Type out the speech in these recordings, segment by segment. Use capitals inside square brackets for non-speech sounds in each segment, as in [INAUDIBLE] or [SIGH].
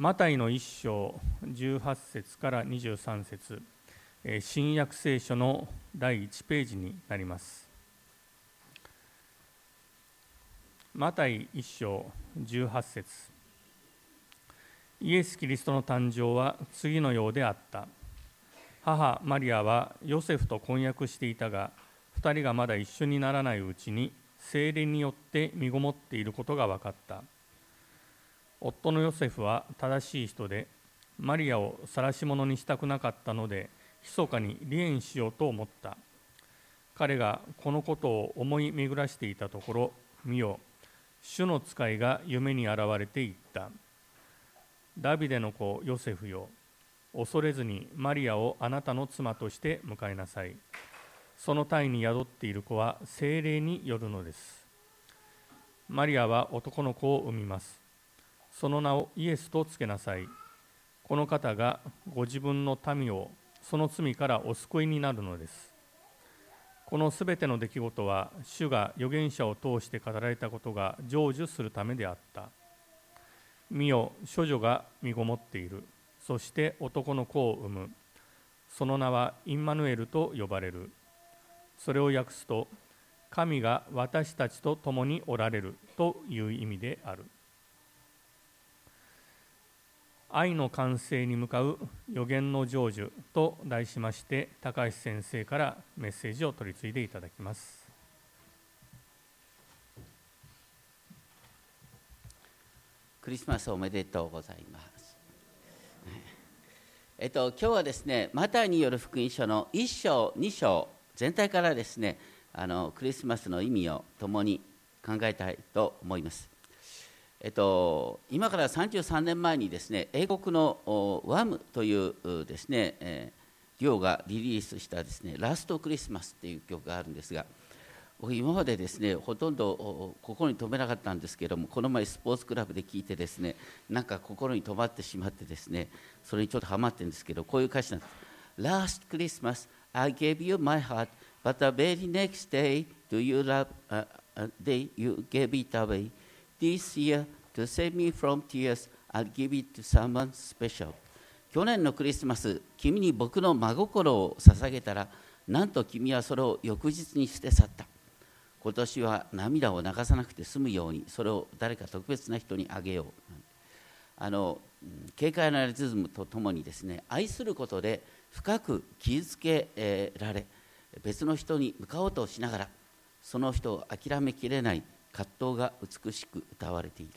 マタイの一章18節から23節新約聖書の第1ページになります。マタイ一章18節イエス・キリストの誕生は次のようであった。母マリアはヨセフと婚約していたが2人がまだ一緒にならないうちに精霊によって身ごもっていることが分かった。夫のヨセフは正しい人でマリアを晒し者にしたくなかったので密かに離縁しようと思った。彼がこのことを思い巡らしていたところ見よ主の使いが夢に現れていった。ダビデの子ヨセフよ恐れずにマリアをあなたの妻として迎えなさい。その体に宿っている子は精霊によるのです。マリアは男の子を産みます。その名をイエスとつけなさい。この方がご自分の民をその罪からお救いになるのです。このすべての出来事は主が預言者を通して語られたことが成就するためであった。見よ処女が身ごもっている。そして男の子を産む。その名はインマヌエルと呼ばれる。それを訳すと神が私たちと共におられるという意味である。愛の完成に向かう予言の成就と題しまして高橋先生からメッセージを取り次いでいただきます。クリスマスおめでとうございます。[LAUGHS] えっと今日はですねマタイによる福音書の1章2章全体からですねあのクリスマスの意味を共に考えたいと思います。えっと、今から33年前にですね英国のワムというですね、えー、リオがリリースしたですね「ラストクリスマス」っていう曲があるんですが僕今までですねほとんど心に留めなかったんですけどもこの前スポーツクラブで聴いてですねなんか心に留まってしまってですねそれにちょっとハマってるんですけどこういう歌詞なんです「Last Christmas I gave you my heart but the very next day do you love、uh, day you gave it away. This year, to save me from tears, I'll give it to someone special. 去年のクリスマス、君に僕の真心を捧げたら、なんと君はそれを翌日に捨て去った。今年は涙を流さなくて済むように、それを誰か特別な人にあげよう。あの軽快なリズムとともにですね愛することで深く傷つけられ別の人に向かおうとしながらその人を諦めきれない葛藤が美しく歌われている。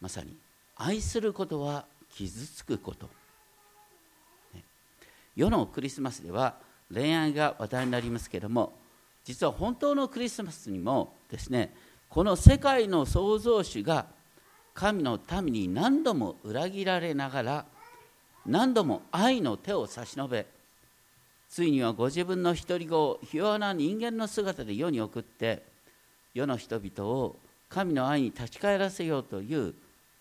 まさに愛することは傷つくこと、ね、世のクリスマスでは恋愛が話題になりますけれども実は本当のクリスマスにもですねこの世界の創造主が神の民に何度も裏切られながら何度も愛の手を差し伸べついにはご自分の独り子をひ弱な人間の姿で世に送って世の人々を神の愛に立ち返らせようという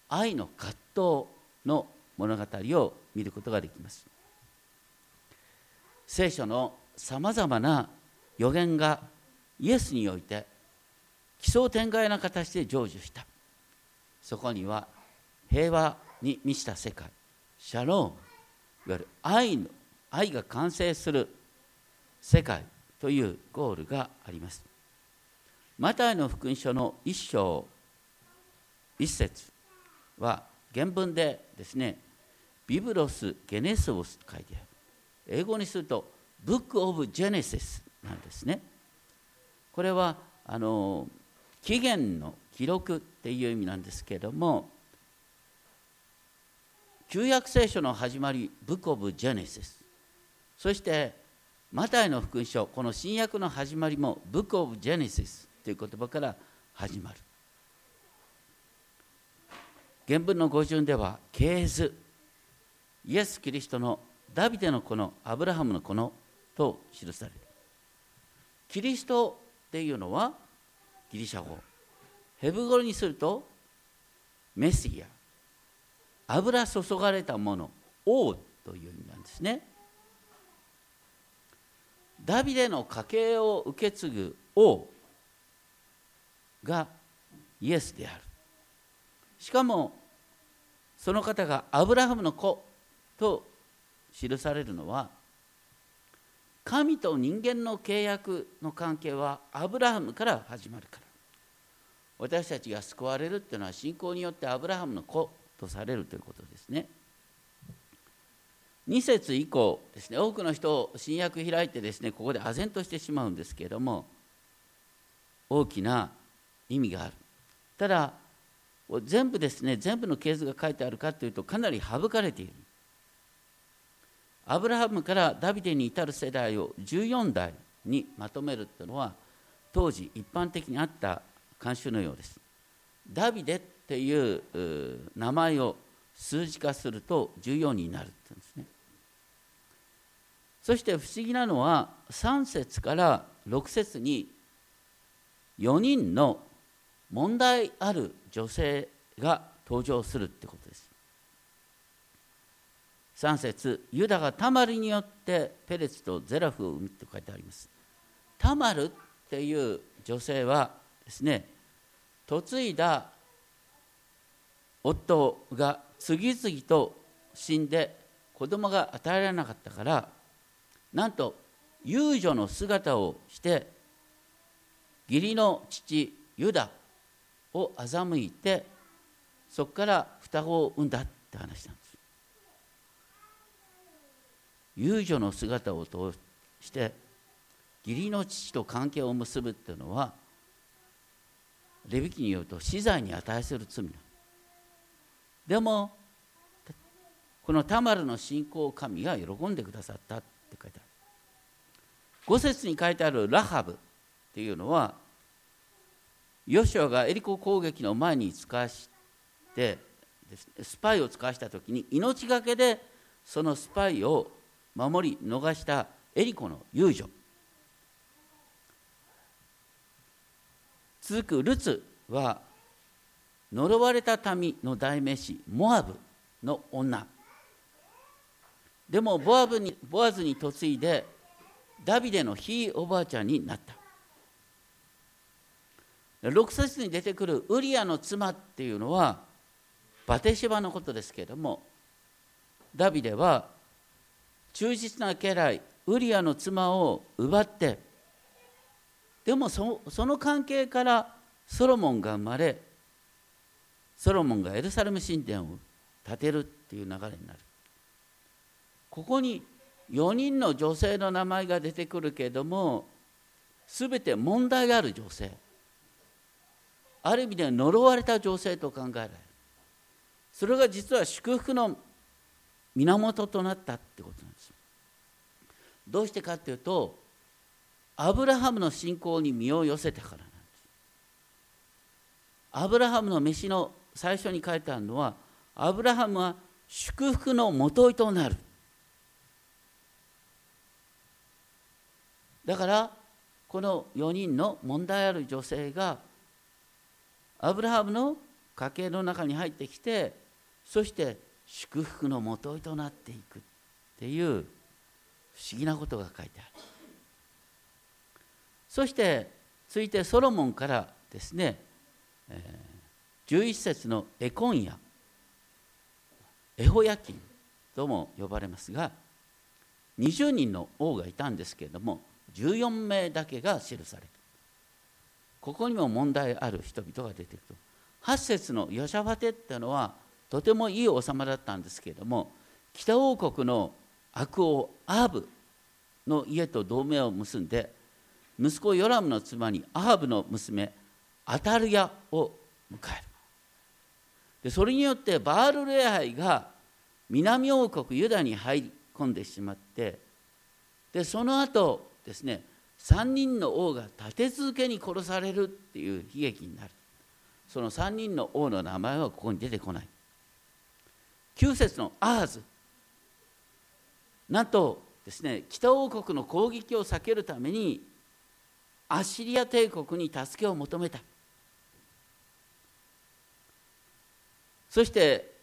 愛の葛藤の物語を見ることができます。聖書のさまざまな予言がイエスにおいて奇想天外な形で成就した。そこには平和に満ちた世界シャローンいわゆる愛の愛が完成する世界というゴールがあります。マタイの福音書の一章一節は原文でですねビブロス・ゲネスを書いてある。英語にするとブック・オブ・ジェネシスなんですね。これはあの起源の記録っていう意味なんですけども旧約聖書の始まりブック・オブ・ジェネシス。そしてマタイの福音書この新約の始まりもブック・オブ・ジェネシス。という言葉から始まる。原文の語順では系図イエス・キリストのダビデの子のアブラハムの子のと記される。キリストっていうのはギリシャ語。ヘブ語にするとメシア。油注がれたもの王という意味なんですね。ダビデの家系を受け継ぐ王がイエスである。しかもその方がアブラハムの子と記されるのは神と人間の契約の関係はアブラハムから始まるから。私たちが救われるっていうのは信仰によってアブラハムの子とされるということですね。2節以降ですね多くの人を新約開いてですねここで唖然としてしまうんですけれども大きな意味がある。ただ全部ですね全部の系図が書いてあるかというとかなり省かれている。アブラハムからダビデに至る世代を14代にまとめるというのは当時一般的にあった慣習のようです。ダビデっていう名前を数字化すると14になるって言うんですね。そして不思議なのは3節から6節に4人の問題ある女性が登場するってことです。3節ユダがタマルによってペレツとゼラフを生むと書いてあります。タマルっていう女性はですね嫁いだ夫が次々と死んで子供が与えられなかったからなんと遊女の姿をして義理の父ユダを欺いてそこから双子を産んだって話なんです。遊女の姿を通して義理の父と関係を結ぶっていうのはレビキによると死罪に値する罪なでもこのタマルの信仰を神が喜んでくださったって書いてある。五節に書いてあるラハブっていうのはヨシュアがエリコ攻撃の前に使わしてスパイを使わした時に命がけでそのスパイを守り逃したエリコの遊女。続くルツは呪われた民の代名詞モアブの女。でもボアブにボアズに嫁いでダビデのひいおばあちゃんになった。6節に出てくるウリアの妻っていうのはバテシバのことですけれどもダビデは忠実な家来ウリアの妻を奪ってでもその関係からソロモンが生まれソロモンがエルサレム神殿を建てるっていう流れになる。ここに4人の女性の名前が出てくるけれども全て問題がある女性。ある意味では呪われた女性と考えられる。それが実は祝福の源となったってことなんですどうしてかっていうとアブラハムの信仰に身を寄せたからなんです。アブラハムの飯の最初に書いてあるのはアブラハムは祝福のもといとなる。だからこの4人の問題ある女性がアブラハムの家系の中に入ってきてそして祝福のもといとなっていくっていう不思議なことが書いてある。そして続いてソロモンからですね、えー、11節のエコンヤエホヤキンとも呼ばれますが20人の王がいたんですけれども14名だけが記される。ここにも問題ある人々が出てくる8節のヨシャファテっていうのはとてもいい王様だったんですけれども北王国の悪王アーブの家と同盟を結んで息子ヨラムの妻にアハブの娘アタルヤを迎える。でそれによってバール礼拝が南王国ユダに入り込んでしまってでその後ですね3人の王が立て続けに殺されるっていう悲劇になる。その3人の王の名前はここに出てこない。9節のアーズ。なんとですね北王国の攻撃を避けるためにアッシリア帝国に助けを求めた。そして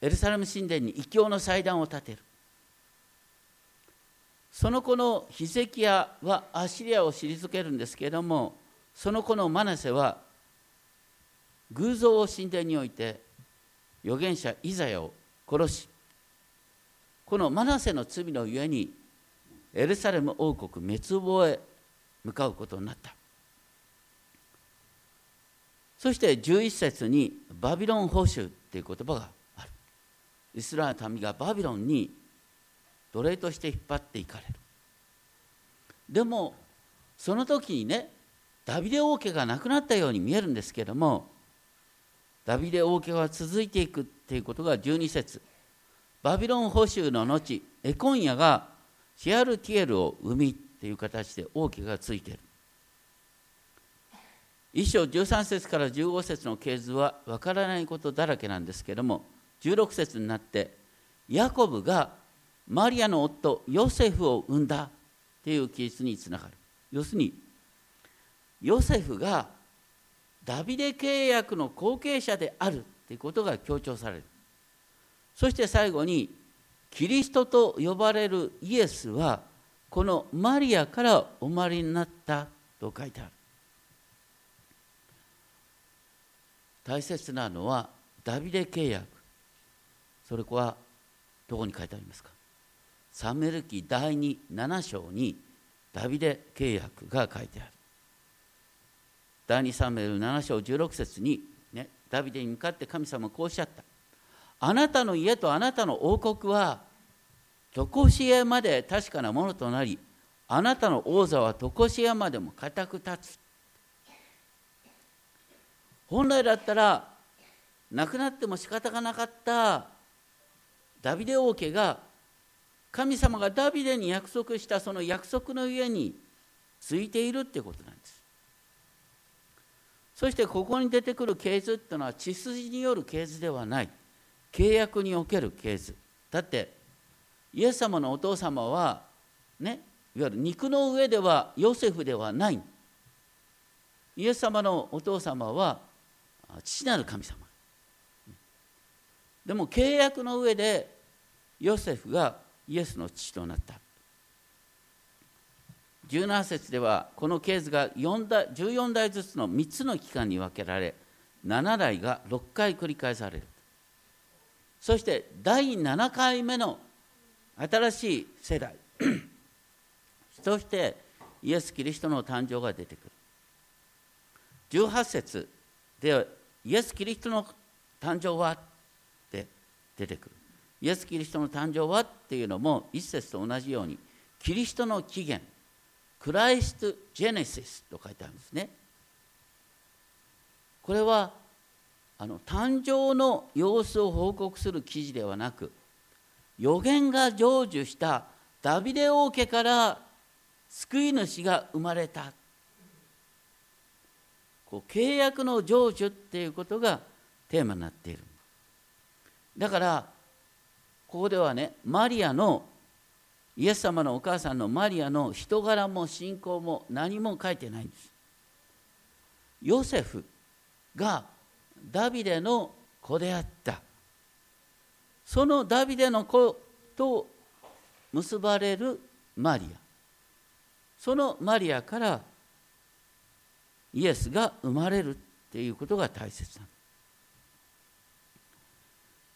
エルサレム神殿に異教の祭壇を建てる。その子のヒゼキヤはアシリアを退けるんですけれどもその子のマナセは偶像を神殿において預言者イザヤを殺しこのマナセの罪のゆえにエルサレム王国滅亡へ向かうことになった。そして11節にバビロン保守っていう言葉がある。イスラエルの民がバビロンに奴隷として引っ張っていかれる。でもその時にねダビデ王家がなくなったように見えるんですけどもダビデ王家は続いていくっていうことが12節。バビロン捕囚の後エコンヤがシアルティエルを生みっていう形で王家がついてる。一章13節から15節の系図はわからないことだらけなんですけども16節になってヤコブがマリアの夫ヨセフを産んだっていう記述につながる。要するにヨセフがダビデ契約の後継者であるということが強調される。そして最後にキリストと呼ばれるイエスはこのマリアからお生まれになったと書いてある。大切なのはダビデ契約。それはどこに書いてありますか？サメル記第27章にダビデ契約が書いてある。第2サムエル7章16節に、ね、ダビデに向かって神様こうおっしゃった。あなたの家とあなたの王国は常しえまで確かなものとなりあなたの王座は常しえまでも固く立つ。本来だったら亡くなっても仕方がなかったダビデ王家が神様がダビデに約束したその約束の家についているってことなんです。そしてここに出てくる系図っていうのは血筋による系図ではない。契約における系図。だってイエス様のお父様はねいわゆる肉の上ではヨセフではない。イエス様のお父様は父なる神様。でも契約の上でヨセフがイエスの父となった。17節ではこの系図が4代14代ずつの3つの期間に分けられ7代が6回繰り返される。そして第7回目の新しい世代。[CLEARS THROAT] そしてイエス・キリストの誕生が出てくる。18節ではイエス・キリストの誕生は？って出てくる。イエス・キリストの誕生はっていうのも一節と同じようにキリストの起源クライスト・ジェネシスと書いてあるんですね。これはあの誕生の様子を報告する記事ではなく予言が成就したダビデ王家から救い主が生まれた。こう契約の成就っていうことがテーマになっている。だからここではねマリアのイエス様のお母さんのマリアの人柄も信仰も何も書いてないんです。ヨセフがダビデの子であった。そのダビデの子と結ばれるマリア。そのマリアからイエスが生まれるっていうことが大切なの。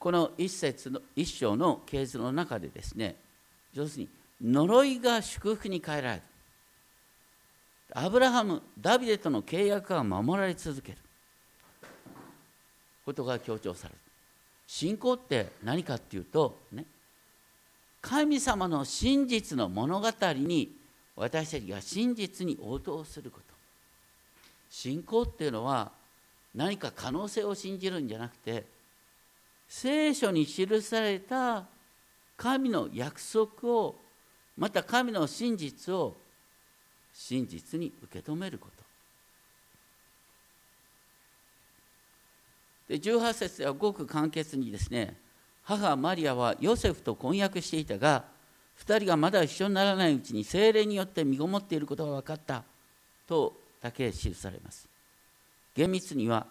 この一節の一章の系図の中でですね要するに呪いが祝福に変えられるアブラハムダビデとの契約が守られ続ける。ことが強調される。信仰って何かっていうとね神様の真実の物語に私たちが真実に応答すること。信仰っていうのは何か可能性を信じるんじゃなくて聖書に記された神の約束をまた神の真実を真実に受け止めること。で18節ではごく簡潔にですね母マリアはヨセフと婚約していたが2人がまだ一緒にならないうちに精霊によって身ごもっていることが分かったとだけ記されます。厳密には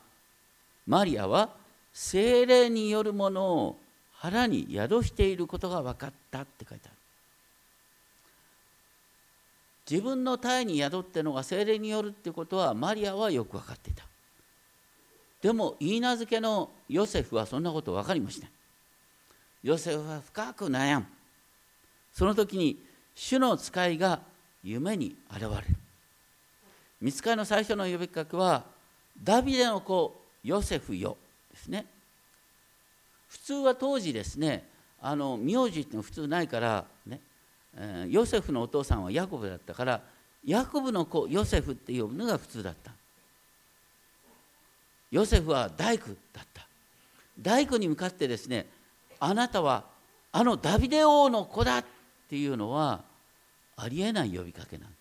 マリアは精霊によるものを腹に宿していることが分かったって書いてある。自分の体に宿ってのが精霊によるってことはマリアはよく分かっていた。でも言い名付けのヨセフはそんなこと分かりません。ヨセフは深く悩む。その時に主の使いが夢に現れる。見つかりの最初の呼びかけはダビデの子ヨセフよ。ですね。普通は当時ですねあの名字って普通ないからね、えー、ヨセフのお父さんはヤコブだったからヤコブの子ヨセフって呼ぶのが普通だった。ヨセフは大工だった。大工に向かってですねあなたはあのダビデ王の子だっていうのはありえない呼びかけなんです。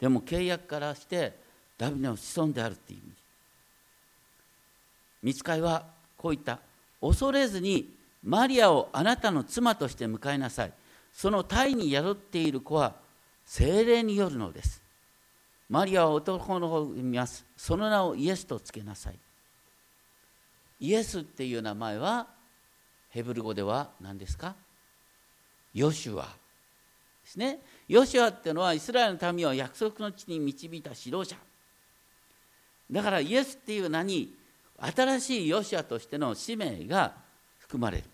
でも契約からしてダビデの子孫であるっていう意味見つかいはこう言った。恐れずにマリアをあなたの妻として迎えなさい。その胎に宿っている子は精霊によるのです。マリアは男の子を産みます。その名をイエスとつけなさい。イエスっていう名前はヘブル語では何ですか？ヨシュアですね。ヨシュアっていうのはイスラエルの民を約束の地に導いた指導者。だからイエスっていう名に新しいヨシアとしての使命が含まれる。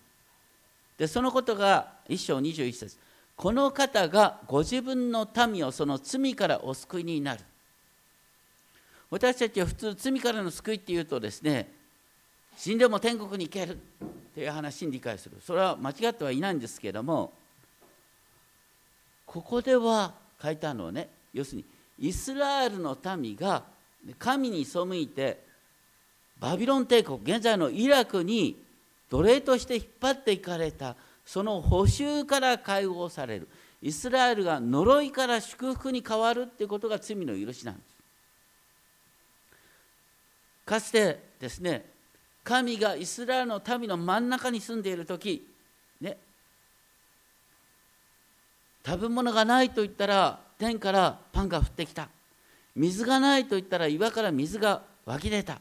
でそのことが一章21節。この方がご自分の民をその罪からお救いになる。私たちは普通罪からの救いっていうとですね死んでも天国に行けるっていう話に理解する。それは間違ってはいないんですけれどもここでは書いてあるのはね要するにイスラエルの民が神に背いてバビロン帝国現在のイラクに奴隷として引っ張っていかれたその補修から解放される。イスラエルが呪いから祝福に変わるっていうことが罪の許しなんです。かつてですね神がイスラエルの民の真ん中に住んでいる時ね食べ物がないと言ったら天からパンが降ってきた。水がないと言ったら岩から水が湧き出た。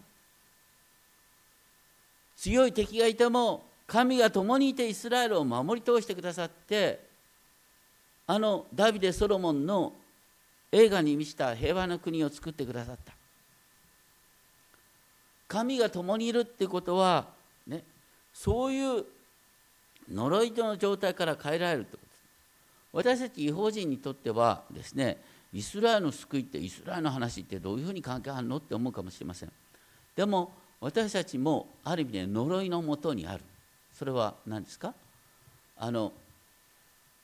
強い敵がいても神が共にいてイスラエルを守り通してくださってあのダビデ・ソロモンの映画に見せた平和な国を作ってくださった。神が共にいるってことはねそういう呪いとの状態から変えられるってこと。です私たち違法人にとってはですねイスラエルの救いってイスラエルの話ってどういうふうに関係あるのって思うかもしれません。でも私たちもある意味で呪いのもとにある。それは何ですか？あの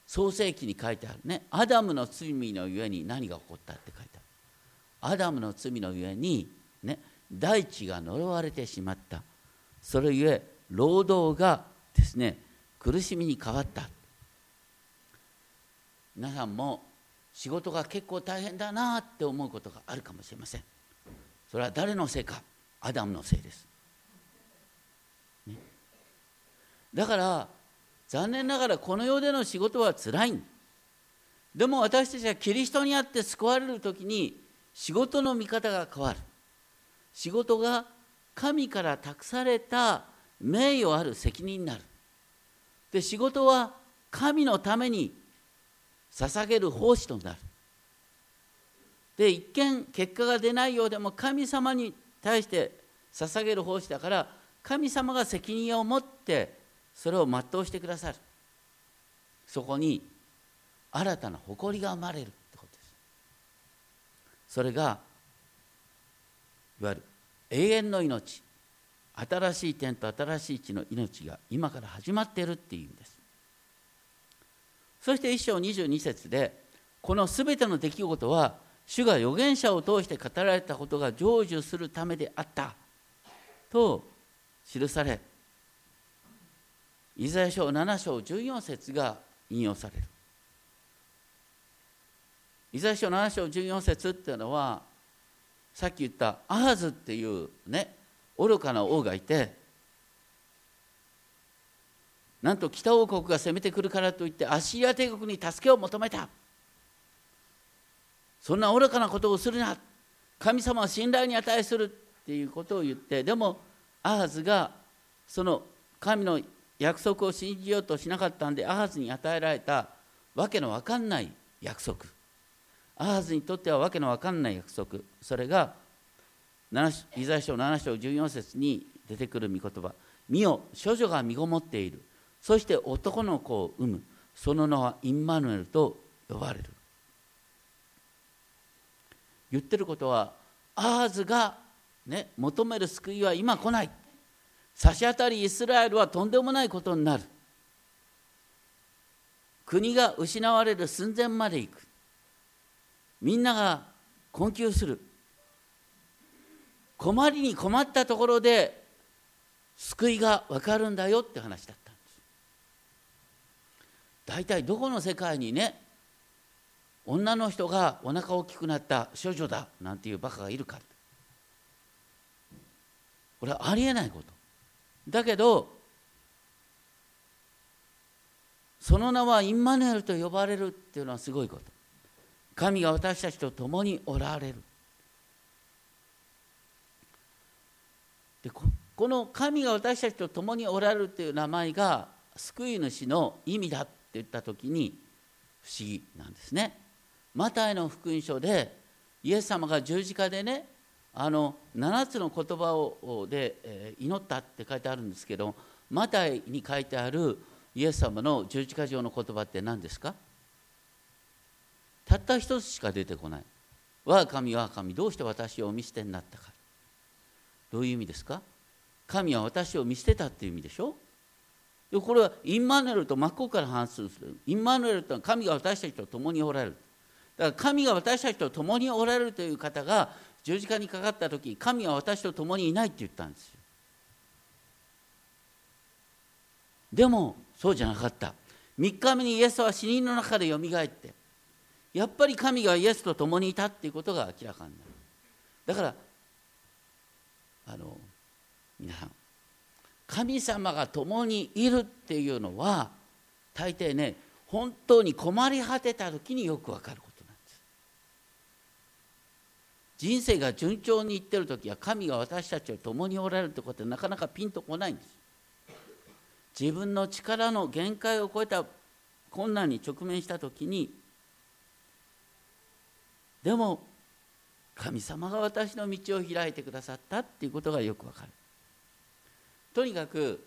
創世記に書いてあるね。アダムの罪のゆえに何が起こったって書いてある。アダムの罪のゆえにね大地が呪われてしまった。それゆえ労働がですね苦しみに変わった。皆さんも仕事が結構大変だなって思うことがあるかもしれません。それは誰のせいか？アダムのせいです。だから残念ながらこの世での仕事はつらい。でも私たちはキリストにあって救われる時に仕事の見方が変わる。仕事が神から託された名誉ある責任になる。で仕事は神のために捧げる奉仕となる。で一見結果が出ないようでも神様に対して捧げる奉仕だから神様が責任を持ってそれを全うしてくださる。そこに新たな誇りが生まれるってことです。それがいわゆる永遠の命。新しい天と新しい地の命が今から始まっているっていう意味です。そして一章22節でこのすべての出来事は主が預言者を通して語られたことが成就するためであった。と記されイザヤ書7章14節が引用される。イザヤ書7章14節っていうのはさっき言ったアハズっていうね愚かな王がいてなんと北王国が攻めてくるからといってアッシリア帝国に助けを求めた。そんな愚かなことをするな。神様は信頼に値するっていうことを言ってでもアハズがその神の約束を信じようとしなかったんでアハズに与えられたわけのわかんない約束。アハズにとってはわけのわかんない約束。それがイザヤ書7章14節に出てくる御言葉「見よ処女が身ごもっている。そして男の子を産む。その名はインマヌエルと呼ばれる」言ってることはアーズが、ね、求める救いは今来ない。差し当たりイスラエルはとんでもないことになる。国が失われる寸前まで行く。みんなが困窮する。困りに困ったところで救いが分かるんだよって話だったんです。大体どこの世界にね女の人がお腹大きくなった処女だなんていうバカがいるか。これはありえないこと。だけどその名はインマネルと呼ばれるっていうのはすごいこと。神が私たちと共におられる。でこの神が私たちと共におられるっていう名前が救い主の意味だって言った時に不思議なんですね。マタイの福音書でイエス様が十字架でねあの7つの言葉をで祈ったって書いてあるんですけどマタイに書いてあるイエス様の十字架上の言葉って何ですか？たった一つしか出てこない。我が神我が神どうして私を見捨てになったか。どういう意味ですか？神は私を見捨てたっていう意味でしょ？でこれはインマヌエルと真っ向から反するインマヌエルとは神が私たちと共におられる。だから神が私たちと共におられるという方が十字架にかかった時神は私と共にいないって言ったんですよ。でもそうじゃなかった。3日目にイエスは死人の中でよみがえってやっぱり神がイエスと共にいたっていうことが明らかになる。だからあの皆さん神様が共にいるっていうのは大抵ね本当に困り果てた時によくわかる。人生が順調にいってる時は神が私たちと共におられるってことはなかなかピンとこないんです。自分の力の限界を超えた困難に直面した時にでも神様が私の道を開いてくださったっていうことがよくわかる。とにかく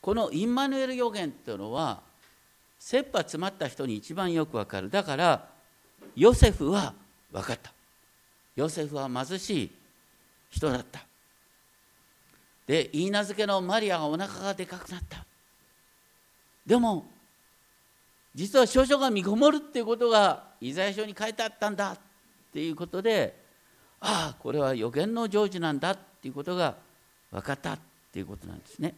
このインマヌエル予言っていうのは切羽詰まった人に一番よくわかる。だからヨセフは分かった。ヨセフは貧しい人だった。で言い名付けのマリアがお腹がでかくなった。でも実は少女が身ごもるっていうことがイザヤ書に書いてあったんだ。っていうことでああこれは予言の成就なんだっていうことが分かった。っていうことなんですね。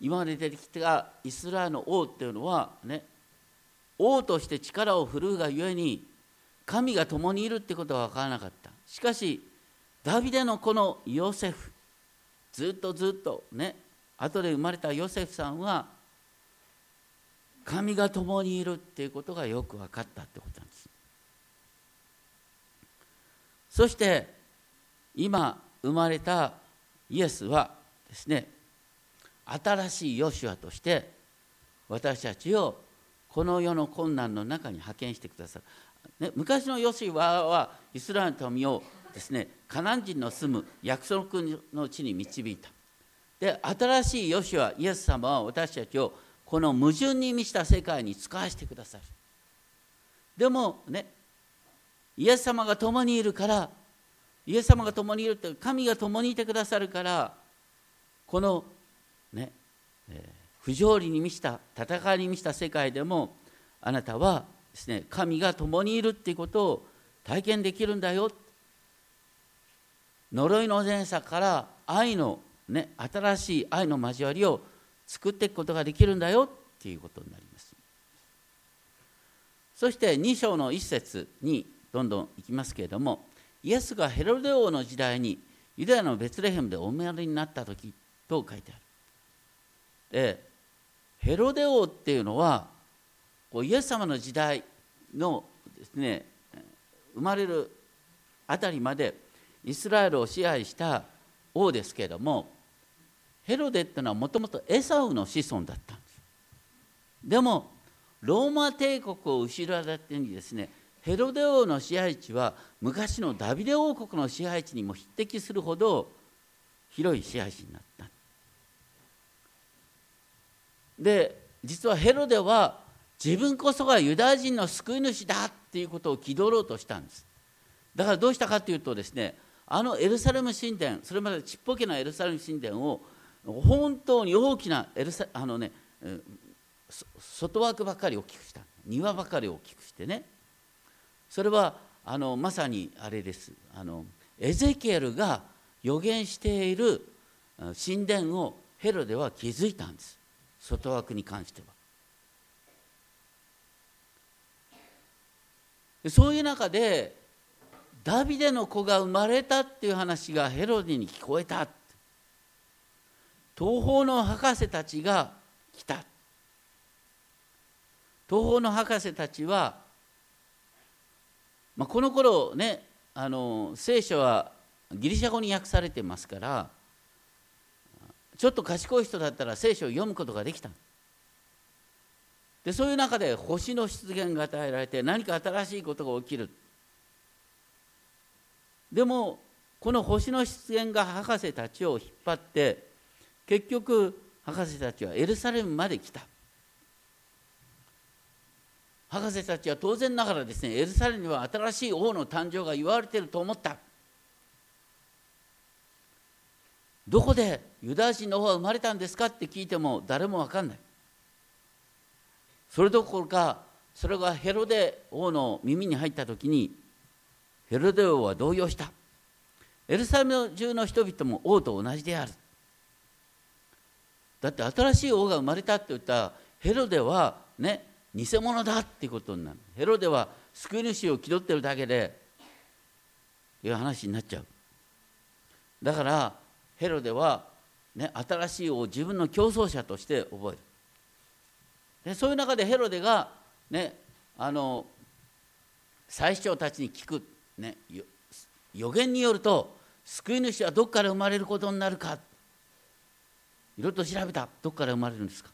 今まで出てきたイスラエルの王っていうのはね王として力を振るうがゆえに神が共にいるってことは分からなかった。しかしダビデのこのヨセフずっとずっとね後で生まれたヨセフさんは神が共にいるっていうことがよく分かったってことなんです。そして今生まれたイエスはですね新しいヨシュアとして私たちをこの世の困難の中に派遣してくださる、ね、昔のヨシュアはイスラエルの民をですねカナン人の住む約束の地に導いた。で新しいヨシュアイエス様は私たちをこの矛盾に満ちた世界に使わせてくださる。でもねイエス様が共にいるからイエス様が共にいるって神が共にいてくださるからこのね、えー、不条理に満ちた戦いに満ちた世界でもあなたはですね神が共にいるっていうことを体験できるんだよ。呪いの前作から愛のね新しい愛の交わりを作っていくことができるんだよっていうことになります。そして2章の一節にどんどんいきますけれどもイエスがヘロデ王の時代にユダヤのベツレヘムでお生まれになった時と書いてある。でヘロデ王っていうのはこうイエス様の時代のですね生まれるあたりまでイスラエルを支配した王ですけれどもヘロデっていうのはもともとエサウの子孫だったんです。でもローマ帝国を後ろ盾にですねヘロデ王の支配地は昔のダビデ王国の支配地にも匹敵するほど広い支配地になった。で実はヘロデは自分こそがユダヤ人の救い主だっていうことを気取ろうとしたんです。だからどうしたかというとですねあのエルサレム神殿それまでちっぽけなエルサレム神殿を本当に大きなエルサあのね外枠ばっかり大きくした。庭ばかり大きくしてね。それはあのまさにあれです。あのエゼキエルが予言している神殿をヘロデは築いたんです。外枠に関しては。そういう中でダビデの子が生まれたっていう話がヘロディに聞こえた。東方の博士たちが来た。東方の博士たちは、まあ、この頃ねあの聖書はギリシャ語に訳されてますからちょっと賢い人だったら聖書を読むことができたでそういう中で星の出現が与えられて何か新しいことが起きる。でもこの星の出現が博士たちを引っ張って結局博士たちはエルサレムまで来た。博士たちは当然ながらですねエルサレムには新しい王の誕生が言われていると思った。どこでユダヤ人の王は生まれたんですかって聞いても誰も分かんない。それどころかそれがヘロデ王の耳に入った時にヘロデ王は動揺した。エルサレム中の人々も王と同じである。だって新しい王が生まれたって言ったらヘロデはね偽物だっていうことになる。ヘロデは救い主を気取ってるだけでいう話になっちゃう。だからヘロデは、ね、新しい王を自分の競争者として覚える。でそういう中でヘロデが、ね、あの最長たちに聞く、ね、予言によると救い主はどこから生まれることになるかいろいろと調べた。どこから生まれるんですか、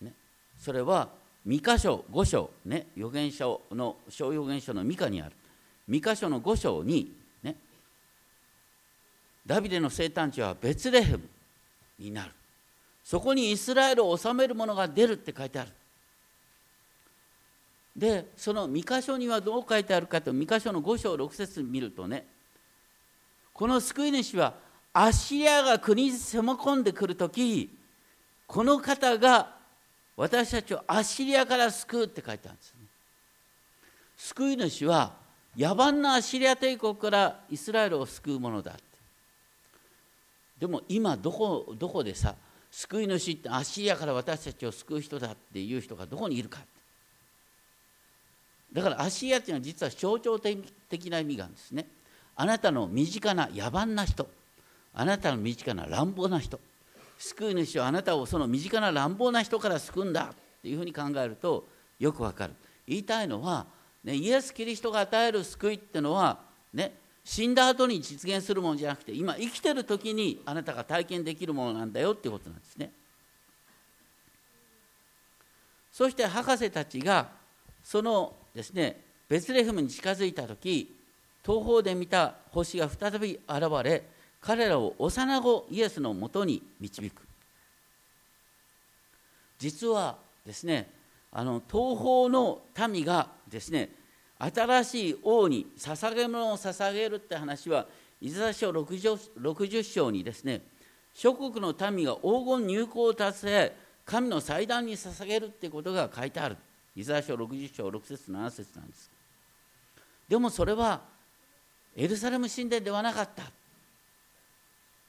ね、それは三箇所五章ね預言書の小預言書の三箇にある。三箇所の五章にダビデの生誕地はベツレヘムになる。そこにイスラエルを治める者が出るって書いてある。でその三箇所にはどう書いてあるかと三箇所の5章6節見るとねこの救い主はアッシリアが国に攻め込んでくる時この方が私たちをアッシリアから救うって書いてあるんですね。救い主は野蛮なアッシリア帝国からイスラエルを救うものだ。でも今どこどこでさ救い主ってアッシリアから私たちを救う人だっていう人がどこにいるか。だからアッシリアっていうのは実は象徴的な意味があるんですね。あなたの身近な野蛮な人。あなたの身近な乱暴な人。救い主はあなたをその身近な乱暴な人から救うんだっていうふうに考えるとよくわかる。言いたいのは、ね、イエス・キリストが与える救いっていうのはね死んだ後に実現するものじゃなくて今生きてる時にあなたが体験できるものなんだよっていうことなんですね。そして博士たちがそのですねベツレヘムに近づいた時東方で見た星が再び現れ彼らを幼子イエスのもとに導く。実はですねあの東方の民がですね新しい王に捧げ物を捧げるって話はイザヤ書 60, 60章にですね諸国の民が黄金入港を達成神の祭壇に捧げるってことが書いてある。イザヤ書60章6節7節なんです。でもそれはエルサレム神殿ではなかった。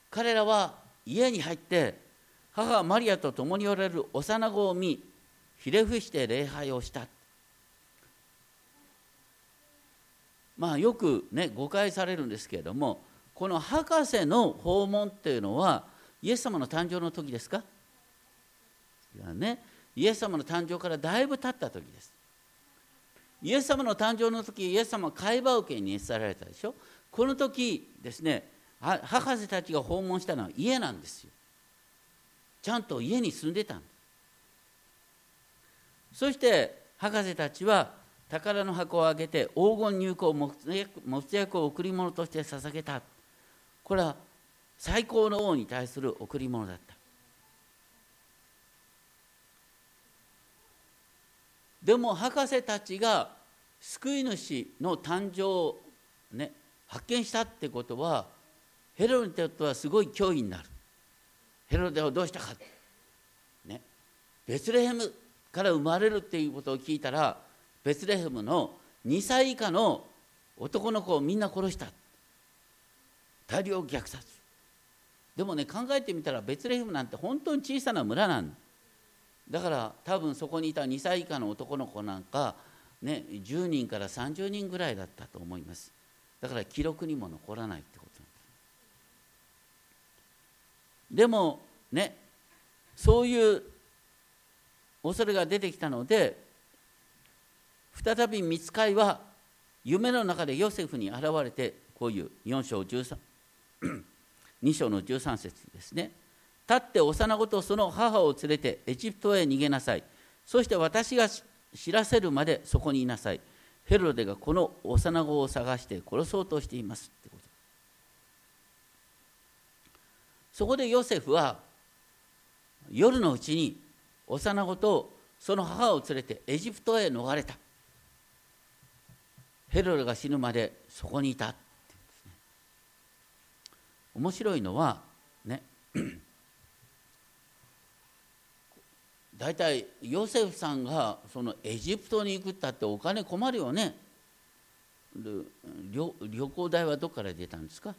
彼らは家に入って母マリアと共におられる幼子を見ひれ伏して礼拝をした。まあよくね誤解されるんですけれどもこの博士の訪問っていうのはイエス様の誕生の時ですか？ねイエス様の誕生からだいぶ経った時です。イエス様の誕生の時イエス様は会話を受けに熱さられたでしょ？この時ですね博士たちが訪問したのは家なんですよ。ちゃんと家に住んでたんですそして博士たちは宝の箱をあげて黄金入香もつ薬を贈り物として捧げた。これは最高の王に対する贈り物だった。でも博士たちが救い主の誕生を、ね、発見したってことはヘロデにとってはすごい脅威になる。ヘロデはどうしたか、ね、ベツレヘムから生まれるっていうことを聞いたらベツレヘムの2歳以下の男の子をみんな殺した。大量虐殺。でもね考えてみたらベツレヘムなんて本当に小さな村なんだ。から多分そこにいた2歳以下の男の子なんか、ね、10人から30人ぐらいだったと思います。だから記録にも残らないってことなんですでもねそういう恐れが出てきたので再び見つかいは夢の中でヨセフに現れてこういう4章13 2 [CLEARS THROAT] 章の13節ですね。立って幼子とその母を連れてエジプトへ逃げなさい。そして私が知らせるまでそこにいなさい。ヘロデがこの幼子を探して殺そうとしていますってこと。そこでヨセフは夜のうちに幼子とその母を連れてエジプトへ逃れた。ヘロデが死ぬまでそこにいたね。面白いのはね [CLEARS THROAT] 大体ヨセフさんがそのエジプトに行くったってお金困るよね。旅行代はどこから出たんですか？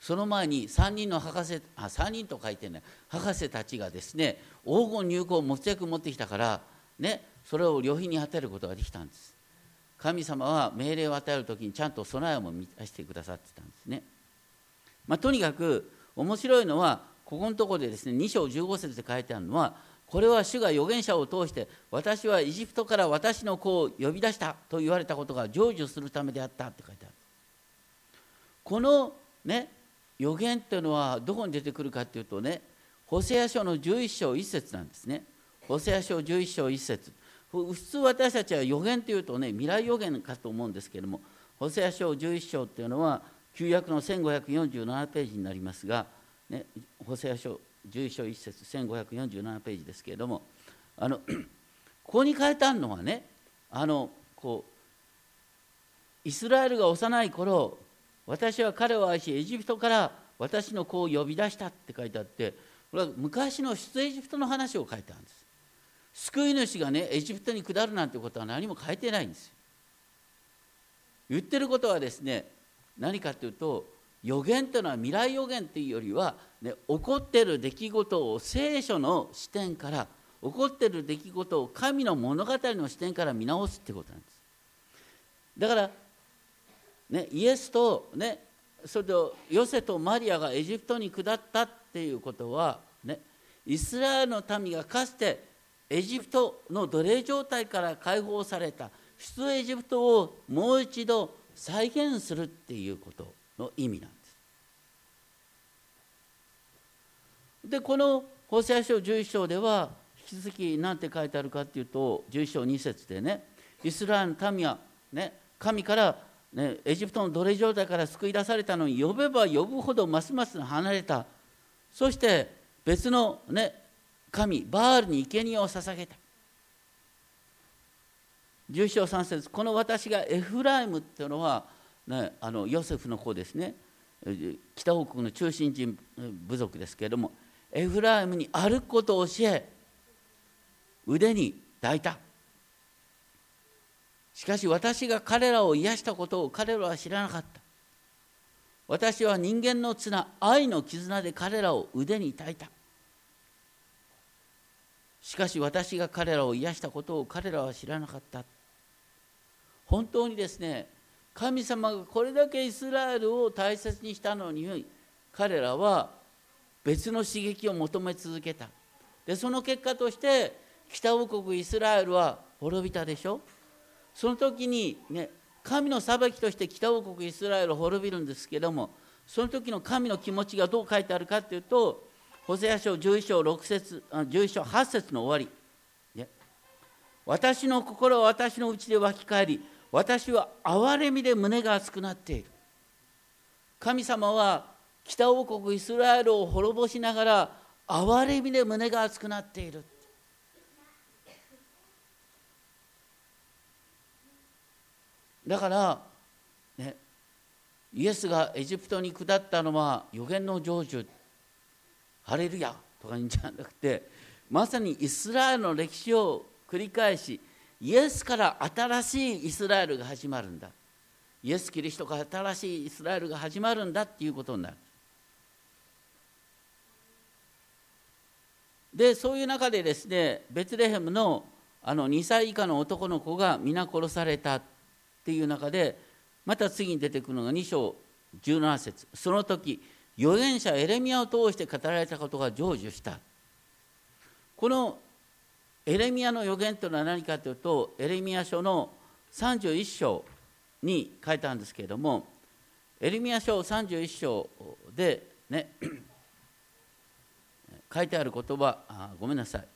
その前に3人の博士あ3人と書いてね博士たちがですね黄金入港を持ち役持ってきたからねそれを旅費に当てることができたんです。神様は命令を与える時にちゃんと備えも満たしてくださってたんですね、まあ、とにかく面白いのはここのところでですね2章15節で書いてあるのはこれは主が預言者を通して私はエジプトから私の子を呼び出したと言われたことが成就するためであったって書いてある。このね予言っていうのはどこに出てくるかっていうとねホセア書の11章1節なんですね。ホセア書11章1節。普通私たちは予言っていうとね未来予言かと思うんですけれどもホセア書11章っていうのは旧約の1547ページになりますが、ね、ホセア書11章1節1547ページですけれどもあの [CLEARS THROAT] ここに書いてあるのはねあのこうイスラエルが幼い頃私は彼を愛しエジプトから私の子を呼び出したって書いてあってこれは昔の出エジプトの話を書いてあるんです。救い主がねエジプトに下るなんてことは何も書いてないんですよ。言ってることはですね何かというと予言というのは未来予言というよりは、ね、起こってる出来事を聖書の視点から起こってる出来事を神の物語の視点から見直すってことなんです。だからね、イエスと、ね、それとヨセとマリアがエジプトに下ったっていうことは、ね、イスラエルの民がかつてエジプトの奴隷状態から解放された出エジプトをもう一度再現するっていうことの意味なんです。でこの法制書11章では引き続き何て書いてあるかっていうと11章2節でねイスラエルの民は、ね、神からね、エジプトの奴隷状態から救い出されたのに呼べば呼ぶほどますます離れたそして別の、ね、神バールに生贄を捧げた。11章3節この私がエフライムっていうのは、ね、あのヨセフの子ですね。北北国の中心人部族ですけれどもエフライムに歩くことを教え腕に抱いた。しかし私が彼らを癒したことを彼らは知らなかった。私は人間の綱愛の絆で彼らを腕に抱いた。しかし私が彼らを癒したことを彼らは知らなかった。本当にですね神様がこれだけイスラエルを大切にしたのに彼らは別の刺激を求め続けた。でその結果として北王国イスラエルは滅びたでしょ。その時にね神の裁きとして北王国イスラエルを滅びるんですけどもその時の神の気持ちがどう書いてあるかというとホセア書11章6節11章8節の終わり、ね、私の心は私のうちで湧き返り私は憐れみで胸が熱くなっている。神様は北王国イスラエルを滅ぼしながら憐れみで胸が熱くなっている。だから、ね、イエスがエジプトに下ったのは予言の成就。ハレルヤとか言うんじゃなくてまさにイスラエルの歴史を繰り返しイエスから新しいイスラエルが始まるんだ。イエス・キリストから新しいイスラエルが始まるんだっていうことになる。でそういう中でですねベツレヘムのあの2歳以下の男の子が皆殺されたっていう中でまた次に出てくるのが2章17節。その時預言者エレミアを通して語られたことが成就した。このエレミアの予言というのは何かというとエレミア書の31章に書いたんですけれどもエレミア書31章でね [COUGHS] 書いてある言葉あごめんなさい。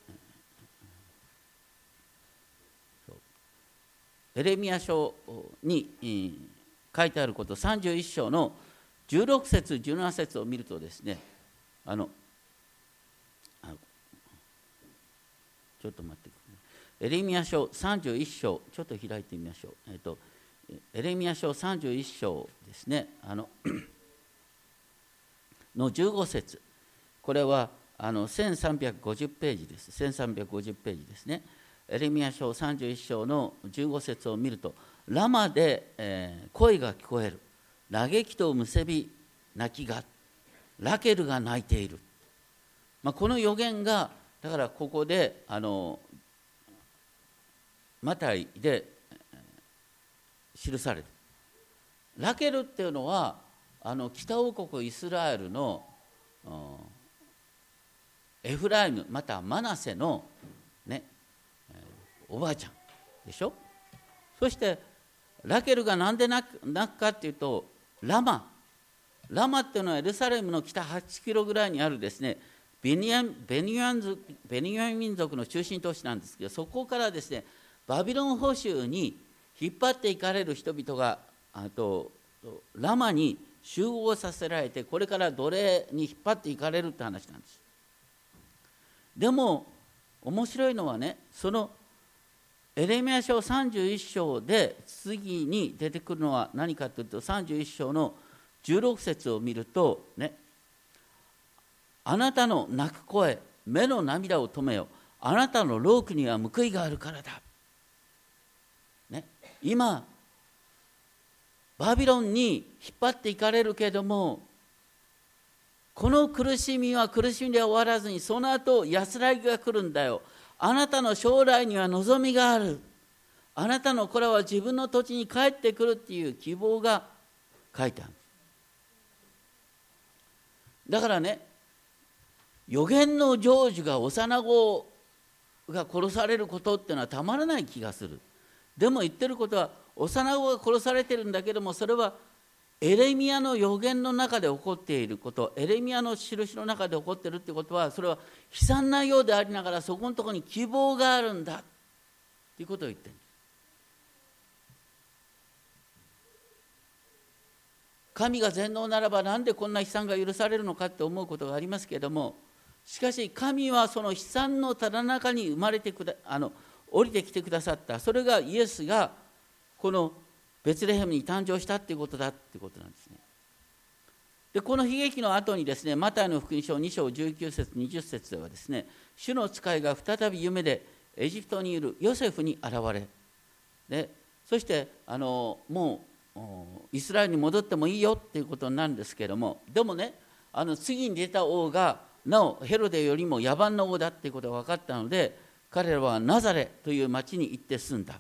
エレミア書に書いてあること31章の16節17節を見るとですねあのちょっと待ってください。エレミア書31章、ちょっと開いてみましょう。えっ、と、エレミア書31章ですね、あの [CLEARS THROAT] の15節これはあの1350ページです。1350ページですね。エレミア書31章の15節を見ると、ラマで、えー、声が聞こえる。嘆きとむせび泣きが、ラケルが泣いている。まあ、この予言がだからここであのマタイで記されてラケルっていうのはあの北王国イスラエルのエフライムまたマナセのねおばあちゃんでしょ？そしてラケルが何で泣くかっていうとラマ。ラマっていうのはエルサレムの北8キロぐらいにあるですねベニヤベニヤベニヤ民族の中心都市なんですけどそこからですねバビロン捕囚に引っ張っていかれる人々があとラマに集合させられてこれから奴隷に引っ張っていかれるって話なんです。でも面白いのはねそのエレミア書31章で次に出てくるのは何かというと31章の16節を見るとねあなたの泣く声目の涙を止めよ。あなたのロークには報いがあるからだ、ね、今バビロンに引っ張っていかれるけれどもこの苦しみは苦しみで終わらずにその後安らぎが来るんだよ。あなたの将来には望みがある。あなたの子らは自分の土地に帰ってくるっていう希望が書いてある。だからね予言の成就が幼子が殺されることっていうのはたまらない気がする。でも言ってることは幼子が殺されてるんだけどもそれはエレミアの予言の中で起こっていることエレミアの印の中で起こっているってことはそれは悲惨なようでありながらそこのところに希望があるんだということを言ってる神が全能ならばなんでこんな悲惨が許されるのかって思うことがありますけれどもしかし神はその悲惨のただ中に生まれてくだあの降りてきてくださった。それがイエスがこのベツレヘムに誕生したっていうことだっていうことなんですね。でこの悲劇の後にですねマタイの福音書2章19節20節ではですね主の使いが再び夢でエジプトにいるヨセフに現れでそしてあのもうイスラエルに戻ってもいいよっていうことなんですけれどもでもねあの次に出た王がなおヘロデよりも野蛮な王だっていうことが分かったので彼らはナザレという町に行って住んだ。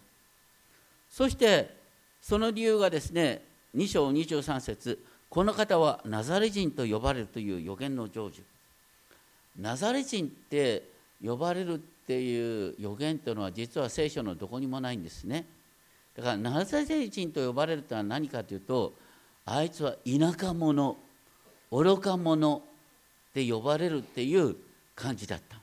そしてその理由がですね2章23節この方はナザレ人と呼ばれるという予言の成就。ナザレ人って呼ばれるっていう予言というのは実は聖書のどこにもないんですね。だからナザレ人と呼ばれるというのは何かというとあいつは田舎者愚か者って呼ばれるっていう感じだった。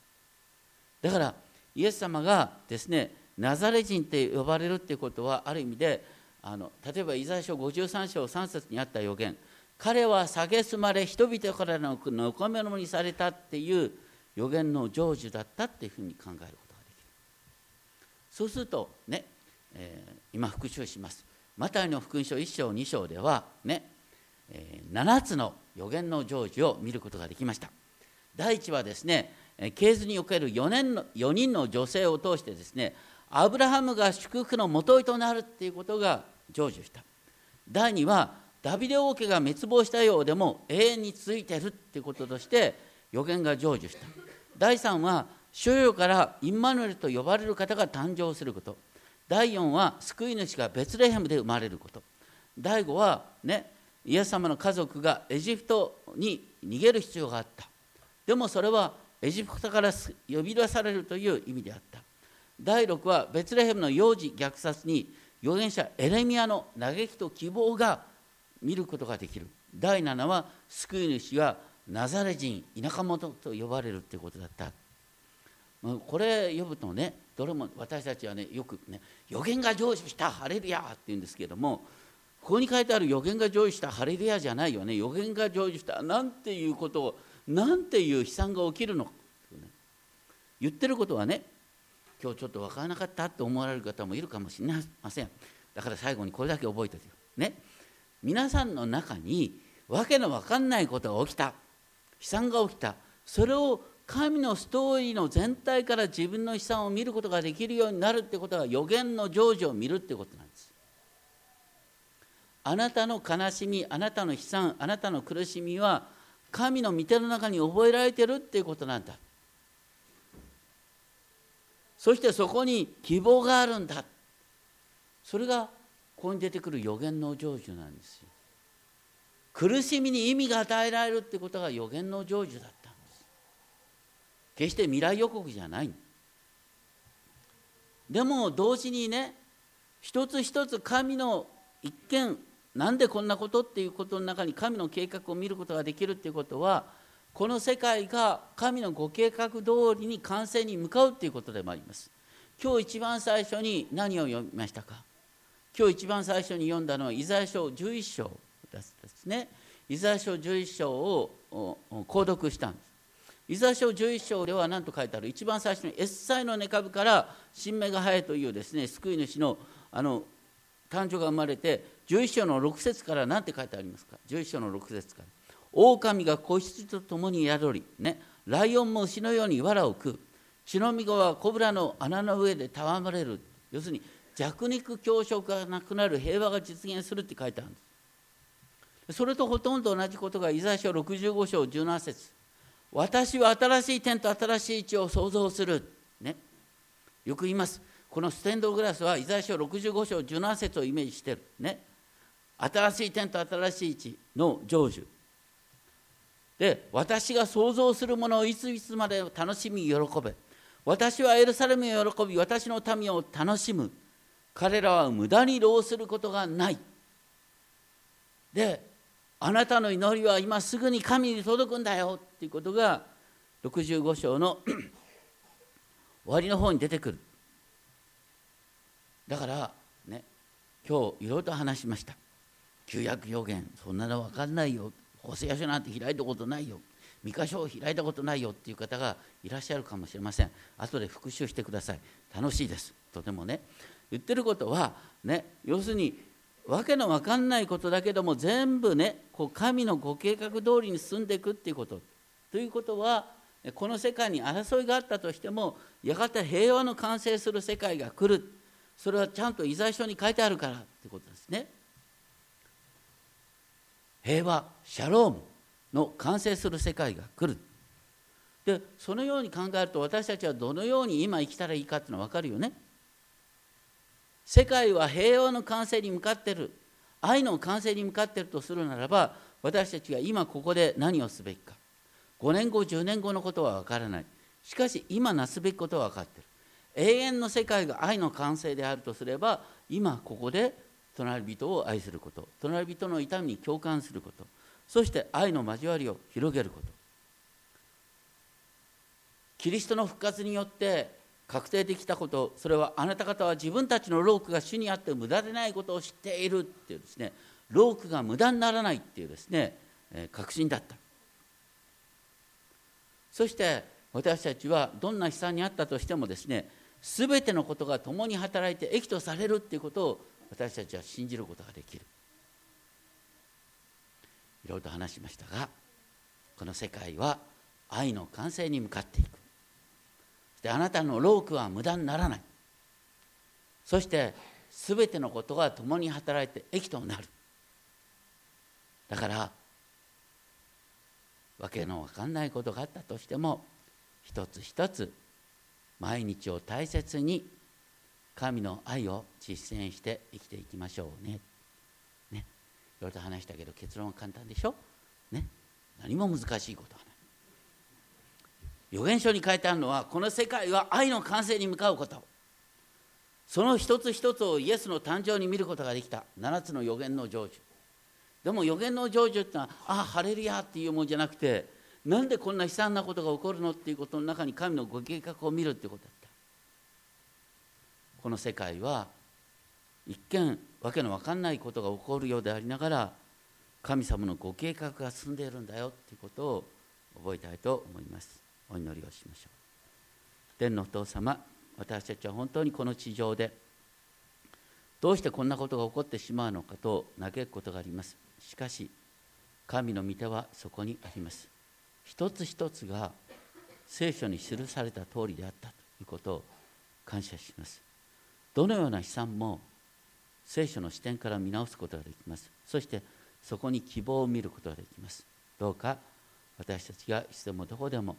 だからイエス様がですねナザレ人って呼ばれるっていうことはある意味であの例えばイザヤ書53章3節にあった予言。彼は蔑まれ人々からのこめのにされたっていう予言の成就だったっていうふうに考えることができる。そうするとね、えー、今復習します。マタイの福音書1章2章ではね、えー、7つの予言の成就を見ることができました。第一はですね系図における4年の4人の女性を通してですねアブラハムが祝福のもといとなるっていうことが成就した。第2はダビデ王家が滅亡したようでも永遠に続いてるっていうこととして予言が成就した。第3は主よからインマヌエルと呼ばれる方が誕生すること。第4は救い主がベツレヘムで生まれること。第5はねイエス様の家族がエジプトに逃げる必要があった。でもそれはエジプトから呼び出されるという意味であった。第6はベツレヘムの幼児虐殺に預言者エレミアの嘆きと希望が見ることができる。第7は救い主はナザレ人田舎者と呼ばれるということだった。これ呼ぶとねどれも私たちはねよくね予言が成就したハレルヤって言うんですけどもここに書いてある予言が成就したハレルヤじゃないよね。予言が成就したなんていうことをなんていう悲惨が起きるのか、言ってることはね今日ちょっと分からなかったって思われる方もいるかもしれません。だから最後にこれだけ覚えておいてね。皆さんの中に訳の分かんないことが起きた。悲惨が起きた。それを神のストーリーの全体から自分の悲惨を見ることができるようになるってことは予言の成就を見るってことなんです。あなたの悲しみあなたの悲惨あなたの苦しみは神の御手の中に覚えられてるっていうことなんだ。そしてそこに希望があるんだ。それがここに出てくる予言の成就なんですよ。苦しみに意味が与えられるってことが予言の成就だったんです。決して未来予告じゃない。でも同時にね一つ一つ神の一見なんでこんなことっていうことの中に神の計画を見ることができるっていうことはこの世界が神のご計画通りに完成に向かうっていうことでもあります。今日一番最初に何を読みましたか？今日一番最初に読んだのはイザヤ書11章ですね。イザヤ書11章を購読したんです。イザヤ書11章では何と書いてある？一番最初にエッサイの根株から新芽が生えというですね救い主のあの誕生が生まれて11章の6節から何て書いてありますか？11章の6節から。狼が子羊と共に宿り、ね、ライオンも牛のように藁を食う。血のみ子はコブラの穴の上で戯れる。要するに弱肉強食がなくなる平和が実現するって書いてあるんです。それとほとんど同じことがイザヤ書65章17節。私は新しい天と新しい地を創造する、ね、よく言います。このステンドグラスはイザヤ書65章17節をイメージしてる。ね。新しい天と新しい地の成就。で私が想像するものをいついつまで楽しみ喜べ。私はエルサレムを喜び私の民を楽しむ。彼らは無駄に労することがない。であなたの祈りは今すぐに神に届くんだよ。っていうことが65章の [CLEARS THROAT] 終わりの方に出てくる。だからね今日いろいろと話しました。旧約予言そんなの分かんないよ。補正書なんて開いたことないよ。三箇所を開いたことないよっていう方がいらっしゃるかもしれません。後で復習してください。楽しいです。とてもね。言ってることはね要するにわけのわかんないことだけども全部ねこう神のご計画通りに進んでいくっていうこと。ということはこの世界に争いがあったとしてもやがて平和の完成する世界が来る。それはちゃんと遺罪書に書いてあるからってことですね。平和シャロームの完成する世界が来る。でそのように考えると私たちはどのように今生きたらいいかっていうのは分かるよね。世界は平和の完成に向かってる。愛の完成に向かってるとするならば私たちが今ここで何をすべきか。5年後10年後のことは分からない。しかし今なすべきことは分かってる。永遠の世界が愛の完成であるとすれば今ここで隣人を愛すること。隣人の痛みに共感すること。そして愛の交わりを広げること。キリストの復活によって確定できたことそれはあなた方は自分たちのロークが主にあって無駄でないことを知っているっていうですね。ロークが無駄にならないっていうですね、確信だった。そして私たちはどんな悲惨にあったとしてもですね全てのことが共に働いて益とされるっていうことを私たちは信じることができる。いろいろと話しましたがこの世界は愛の完成に向かっていく。であなたのロークは無駄にならない。そして全てのことが共に働いて益となる。だからわけのわかんないことがあったとしても一つ一つ毎日を大切に神の愛を実践して生きていきましょうね。ね。いろいろと話したけど結論は簡単でしょ？ね。何も難しいことはない。預言書に書いてあるのはこの世界は愛の完成に向かうことその一つ一つをイエスの誕生に見ることができた7つの預言の成就でも予言の成就ってのはああハレルヤっていうもんじゃなくてなんでこんな悲惨なことが起こるのっていうことの中に神のご計画を見るっていうことだこの世界は一見わけのわかんないことが起こるようでありながら神様のご計画が進んでいるんだよっていうことを覚えたいと思います。お祈りをしましょう。天のお父様私たちは本当にこの地上でどうしてこんなことが起こってしまうのかと嘆くことがあります。しかし神の御手はそこにあります。一つ一つが聖書に記された通りであったということを感謝します。どのような悲惨も聖書の視点から見直すことができます。そしてそこに希望を見ることができます。どうか私たちがいつでもどこでも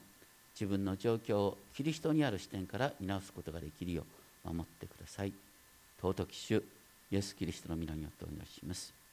自分の状況をキリストにある視点から見直すことができるよう守ってください。尊き主イエス・キリストの皆によってお願いします。